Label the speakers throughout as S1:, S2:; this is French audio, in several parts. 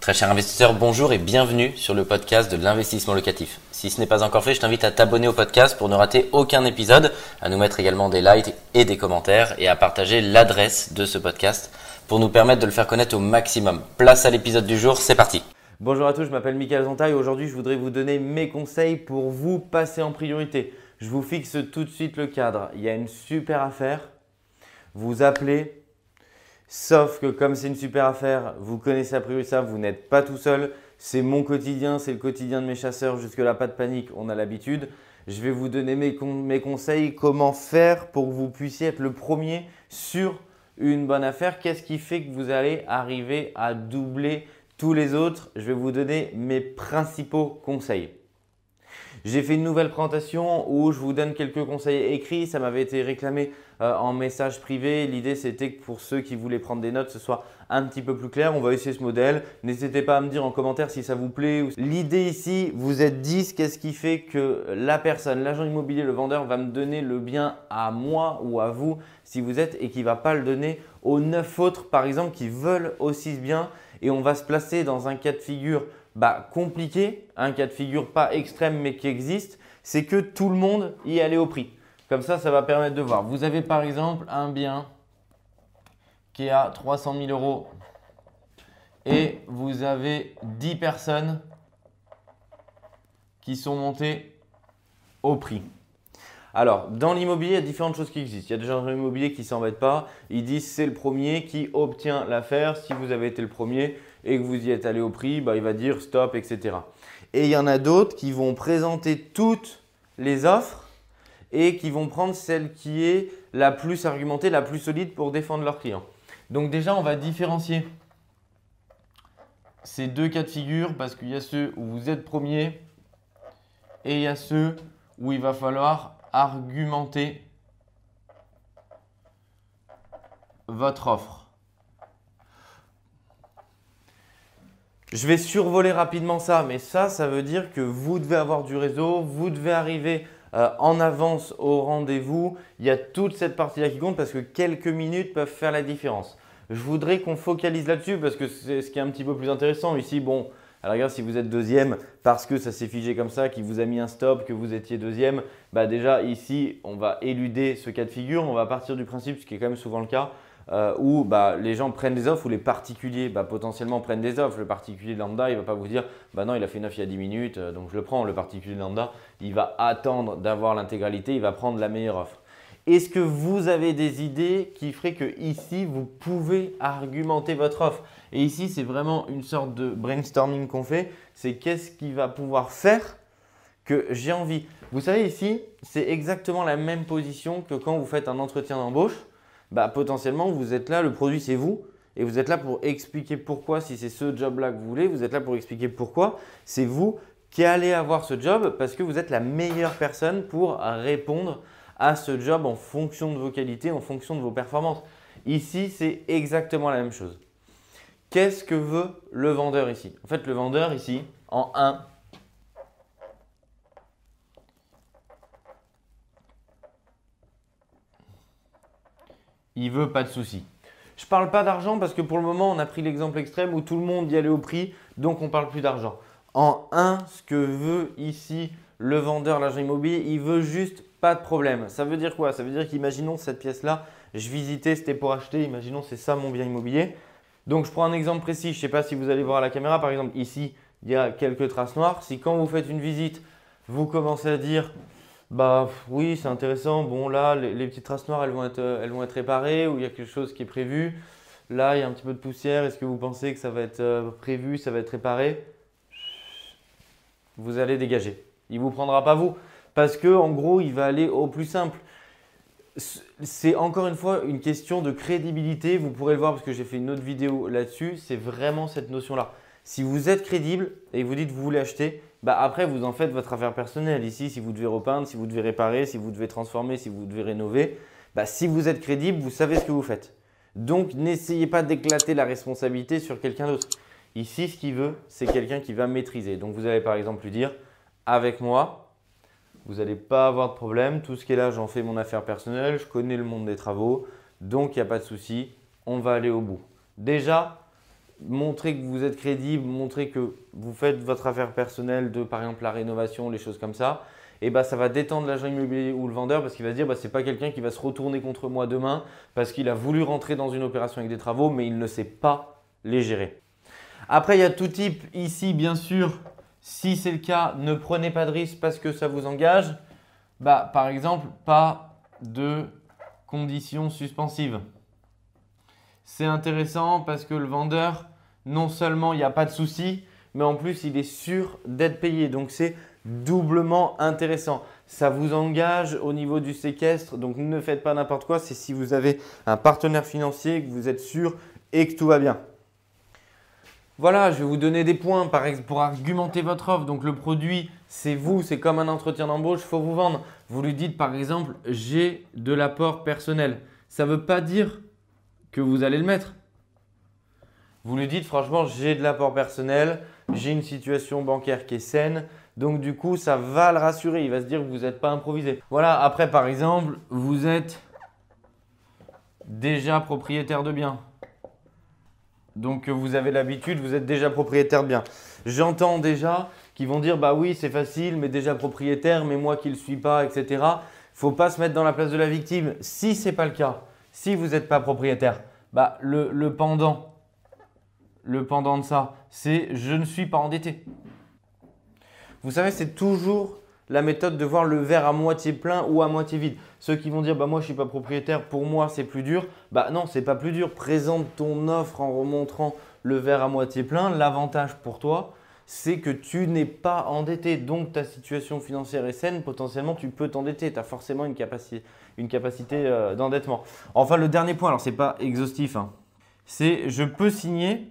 S1: Très cher investisseur, bonjour et bienvenue sur le podcast de l'investissement locatif. Si ce n'est pas encore fait, je t'invite à t'abonner au podcast pour ne rater aucun épisode, à nous mettre également des likes et des commentaires et à partager l'adresse de ce podcast pour nous permettre de le faire connaître au maximum. Place à l'épisode du jour, c'est parti.
S2: Bonjour à tous, je m'appelle Michael Zonta et aujourd'hui je voudrais vous donner mes conseils pour vous passer en priorité. Je vous fixe tout de suite le cadre. Il y a une super affaire. Vous appelez, Sauf que comme c'est une super affaire, vous connaissez a priori ça, vous n'êtes pas tout seul. C'est mon quotidien, c'est le quotidien de mes chasseurs. Jusque-là, pas de panique, on a l'habitude. Je vais vous donner mes, mes, conseils, comment faire pour que vous puissiez être le premier sur une bonne affaire. Qu'est-ce qui fait que vous allez arriver à doubler tous les autres? Je vais vous donner mes principaux conseils. J'ai fait une nouvelle présentation où je vous donne quelques conseils écrits. Ça m'avait été réclamé euh, en message privé. L'idée, c'était que pour ceux qui voulaient prendre des notes, ce soit un petit peu plus clair. On va essayer ce modèle. N'hésitez pas à me dire en commentaire si ça vous plaît. L'idée ici, vous êtes 10. Qu'est-ce qui fait que la personne, l'agent immobilier, le vendeur, va me donner le bien à moi ou à vous si vous êtes et qui ne va pas le donner aux 9 autres, par exemple, qui veulent aussi ce bien? Et on va se placer dans un cas de figure bah, compliqué, un cas de figure pas extrême mais qui existe, c'est que tout le monde y allait au prix. Comme ça, ça va permettre de voir. Vous avez par exemple un bien qui est à 300 000 euros et vous avez 10 personnes qui sont montées au prix. Alors, dans l'immobilier, il y a différentes choses qui existent. Il y a des gens dans l'immobilier qui ne s'embêtent pas. Ils disent c'est le premier qui obtient l'affaire. Si vous avez été le premier, et que vous y êtes allé au prix, bah, il va dire stop, etc. Et il y en a d'autres qui vont présenter toutes les offres et qui vont prendre celle qui est la plus argumentée, la plus solide pour défendre leurs clients. Donc déjà, on va différencier ces deux cas de figure parce qu'il y a ceux où vous êtes premier et il y a ceux où il va falloir argumenter votre offre. Je vais survoler rapidement ça, mais ça, ça veut dire que vous devez avoir du réseau, vous devez arriver euh, en avance au rendez-vous. Il y a toute cette partie-là qui compte parce que quelques minutes peuvent faire la différence. Je voudrais qu'on focalise là-dessus parce que c'est ce qui est un petit peu plus intéressant. Ici, bon, alors regarde, si vous êtes deuxième parce que ça s'est figé comme ça, qu'il vous a mis un stop, que vous étiez deuxième, bah déjà ici, on va éluder ce cas de figure. On va partir du principe, ce qui est quand même souvent le cas, euh, où bah, les gens prennent des offres ou les particuliers bah, potentiellement prennent des offres. Le particulier lambda, il ne va pas vous dire bah non, il a fait une offre il y a 10 minutes, euh, donc je le prends. Le particulier lambda, il va attendre d'avoir l'intégralité, il va prendre la meilleure offre. Est-ce que vous avez des idées qui feraient que ici, vous pouvez argumenter votre offre? Et ici, c'est vraiment une sorte de brainstorming qu'on fait. C'est qu'est-ce qui va pouvoir faire que j'ai envie? Vous savez, ici, c'est exactement la même position que quand vous faites un entretien d'embauche bah, potentiellement, vous êtes là, le produit, c'est vous. Et vous êtes là pour expliquer pourquoi, si c'est ce job-là que vous voulez, vous êtes là pour expliquer pourquoi c'est vous qui allez avoir ce job parce que vous êtes la meilleure personne pour répondre à ce job en fonction de vos qualités, en fonction de vos performances. Ici, c'est exactement la même chose. Qu'est-ce que veut le vendeur ici? En fait, le vendeur ici, en 1, il veut pas de soucis. Je parle pas d'argent parce que pour le moment, on a pris l'exemple extrême où tout le monde y allait au prix, donc on parle plus d'argent. En un, ce que veut ici le vendeur, l'agent immobilier, il veut juste pas de problème. Ça veut dire quoi? Ça veut dire qu'imaginons cette pièce-là, je visitais, c'était pour acheter, imaginons c'est ça mon bien immobilier. Donc je prends un exemple précis, je ne sais pas si vous allez voir à la caméra, par exemple ici, il y a quelques traces noires. Si quand vous faites une visite, vous commencez à dire bah oui, c'est intéressant. Bon, là, les, petites traces noires, elles vont, être, elles vont être réparées ou il y a quelque chose qui est prévu. Là, il y a un petit peu de poussière. Est-ce que vous pensez que ça va être euh, prévu, ça va être réparé? Vous allez dégager. Il vous prendra pas vous. Parce que en gros, il va aller au plus simple. C'est encore une fois une question de crédibilité. Vous pourrez le voir parce que j'ai fait une autre vidéo là-dessus. C'est vraiment cette notion-là. Si vous êtes crédible et vous dites que vous voulez acheter, bah après vous en faites votre affaire personnelle. Ici, si vous devez repeindre, si vous devez réparer, si vous devez transformer, si vous devez rénover, bah si vous êtes crédible, vous savez ce que vous faites. Donc n'essayez pas d'éclater la responsabilité sur quelqu'un d'autre. Ici, ce qu'il veut, c'est quelqu'un qui va maîtriser. Donc vous allez par exemple lui dire, avec moi, vous n'allez pas avoir de problème. Tout ce qui est là, j'en fais mon affaire personnelle, je connais le monde des travaux, donc il n'y a pas de souci, on va aller au bout. Déjà, montrer que vous êtes crédible, montrer que vous faites votre affaire personnelle de par exemple la rénovation, les choses comme ça, et bah, ça va détendre l'agent immobilier ou le vendeur parce qu'il va se dire bah, ce n'est pas quelqu'un qui va se retourner contre moi demain parce qu'il a voulu rentrer dans une opération avec des travaux mais il ne sait pas les gérer. Après, il y a tout type. Ici, bien sûr, si c'est le cas, ne prenez pas de risque parce que ça vous engage. Bah, par exemple, pas de conditions suspensives. C'est intéressant parce que le vendeur, non seulement il n'y a pas de souci, mais en plus il est sûr d'être payé. Donc c'est doublement intéressant. Ça vous engage au niveau du séquestre, donc ne faites pas n'importe quoi. C'est si vous avez un partenaire financier, que vous êtes sûr et que tout va bien. Voilà, je vais vous donner des points pour argumenter votre offre. Donc le produit, c'est vous, c'est comme un entretien d'embauche, il faut vous vendre. Vous lui dites par exemple, j'ai de l'apport personnel. Ça ne veut pas dire que vous allez le mettre. Vous lui dites franchement, j'ai de l'apport personnel, j'ai une situation bancaire qui est saine. Donc du coup, ça va le rassurer. Il va se dire que vous n'êtes pas improvisé. Voilà, après par exemple, vous êtes déjà propriétaire de biens. Donc vous avez l'habitude, vous êtes déjà propriétaire de biens. J'entends déjà qu'ils vont dire bah oui c'est facile, mais déjà propriétaire, mais moi qui ne le suis pas, etc. Faut pas se mettre dans la place de la victime. Si ce n'est pas le cas, si vous n'êtes pas propriétaire, bah le, le pendant, le pendant de ça, c'est je ne suis pas endetté. Vous savez, c'est toujours la méthode de voir le verre à moitié plein ou à moitié vide. Ceux qui vont dire bah moi je suis pas propriétaire, pour moi c'est plus dur. Bah non, c'est pas plus dur. Présente ton offre en remontrant le verre à moitié plein. L'avantage pour toi, c'est que tu n'es pas endetté. Donc ta situation financière est saine. Potentiellement, tu peux t'endetter. Tu as forcément une capacité, une capacité euh, d'endettement. Enfin, le dernier point, alors c'est pas exhaustif, hein. c'est je peux signer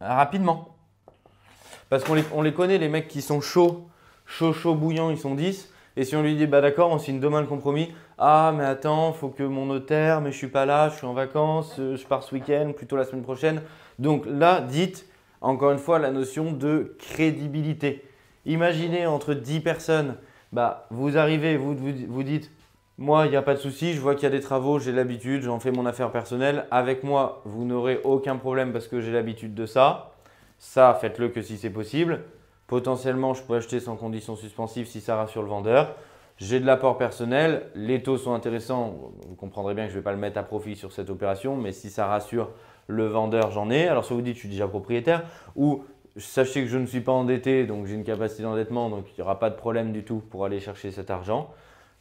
S2: rapidement. Parce qu'on les, connaît, les mecs qui sont chauds, chauds, chauds, bouillants, ils sont 10. Et si on lui dit, bah d'accord, on signe demain le compromis. Ah, mais attends, faut que mon notaire, mais je suis pas là, je suis en vacances, euh, je pars ce week-end, plutôt la semaine prochaine. Donc là, dites, encore une fois, la notion de crédibilité. Imaginez entre 10 personnes, bah, vous arrivez, vous, vous, vous dites, moi, il n'y a pas de souci, je vois qu'il y a des travaux, j'ai l'habitude, j'en fais mon affaire personnelle. Avec moi, vous n'aurez aucun problème parce que j'ai l'habitude de ça. Ça, faites-le que si c'est possible. Potentiellement, je peux acheter sans condition suspensive si ça rassure le vendeur. J'ai de l'apport personnel, les taux sont intéressants. Vous comprendrez bien que je ne vais pas le mettre à profit sur cette opération, mais si ça rassure le vendeur, j'en ai. Alors, soit vous dites je suis déjà propriétaire, ou sachez que je ne suis pas endetté, donc j'ai une capacité d'endettement, donc il n'y aura pas de problème du tout pour aller chercher cet argent.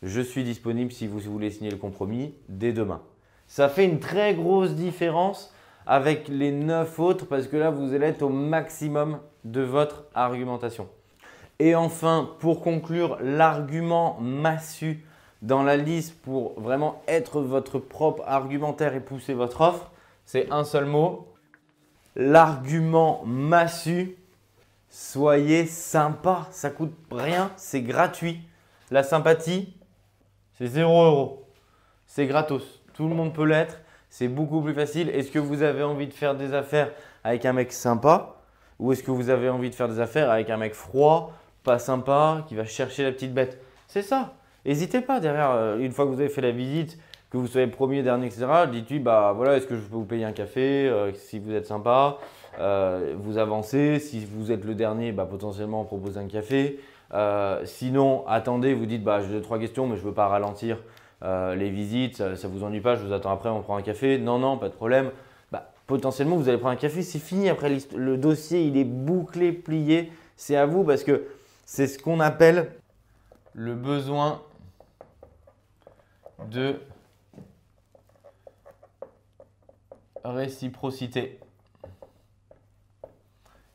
S2: Je suis disponible si vous voulez signer le compromis dès demain. Ça fait une très grosse différence avec les 9 autres parce que là, vous allez être au maximum de votre argumentation. Et enfin, pour conclure, l'argument massu dans la liste pour vraiment être votre propre argumentaire et pousser votre offre, c'est un seul mot. L'argument massu, soyez sympa, ça coûte rien, c'est gratuit. La sympathie, c'est 0 euros. C'est gratos. Tout le monde peut l'être c'est beaucoup plus facile. Est-ce que vous avez envie de faire des affaires avec un mec sympa? Ou est-ce que vous avez envie de faire des affaires avec un mec froid, pas sympa, qui va chercher la petite bête? C'est ça. N'hésitez pas derrière, euh, une fois que vous avez fait la visite, que vous soyez premier, dernier, etc., dites-lui, bah voilà, est-ce que je peux vous payer un café euh, si vous êtes sympa euh, Vous avancez, si vous êtes le dernier, bah, potentiellement proposez un café. sinon, attendez, vous dites, bah j'ai trois questions, mais je ne veux pas ralentir. Euh, les visites, ça, ne vous ennuie pas, je vous attends après, on prend un café. Non, non, pas de problème. Bah, potentiellement, vous allez prendre un café, c'est fini. Après, le dossier, il est bouclé, plié. C'est à vous parce que c'est ce qu'on appelle le besoin de réciprocité.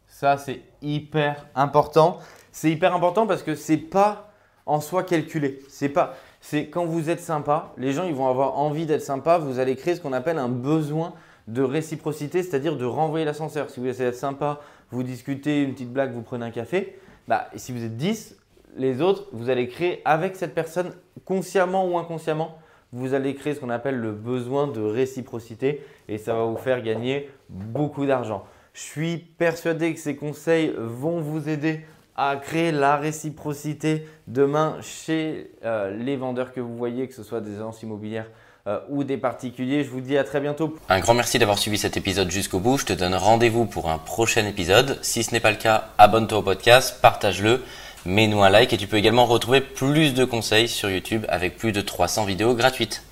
S2: Ça, c'est hyper important. C'est hyper important parce que c'est pas en soi calculé. C'est pas c'est quand vous êtes sympa, les gens ils vont avoir envie d'être sympa, vous allez créer ce qu'on appelle un besoin de réciprocité, c'est-à-dire de renvoyer l'ascenseur. Si vous essayez d'être sympa, vous discutez, une petite blague, vous prenez un café, bah, si vous êtes 10, les autres, vous allez créer avec cette personne, consciemment ou inconsciemment, vous allez créer ce qu'on appelle le besoin de réciprocité et ça va vous faire gagner beaucoup d'argent. Je suis persuadé que ces conseils vont vous aider à créer la réciprocité demain chez euh, les vendeurs que vous voyez, que ce soit des agences immobilières euh, ou des particuliers. Je vous dis à très bientôt.
S1: Un grand merci d'avoir suivi cet épisode jusqu'au bout. Je te donne rendez-vous pour un prochain épisode. Si ce n'est pas le cas, abonne-toi au podcast, partage-le, mets-nous un like et tu peux également retrouver plus de conseils sur YouTube avec plus de 300 vidéos gratuites.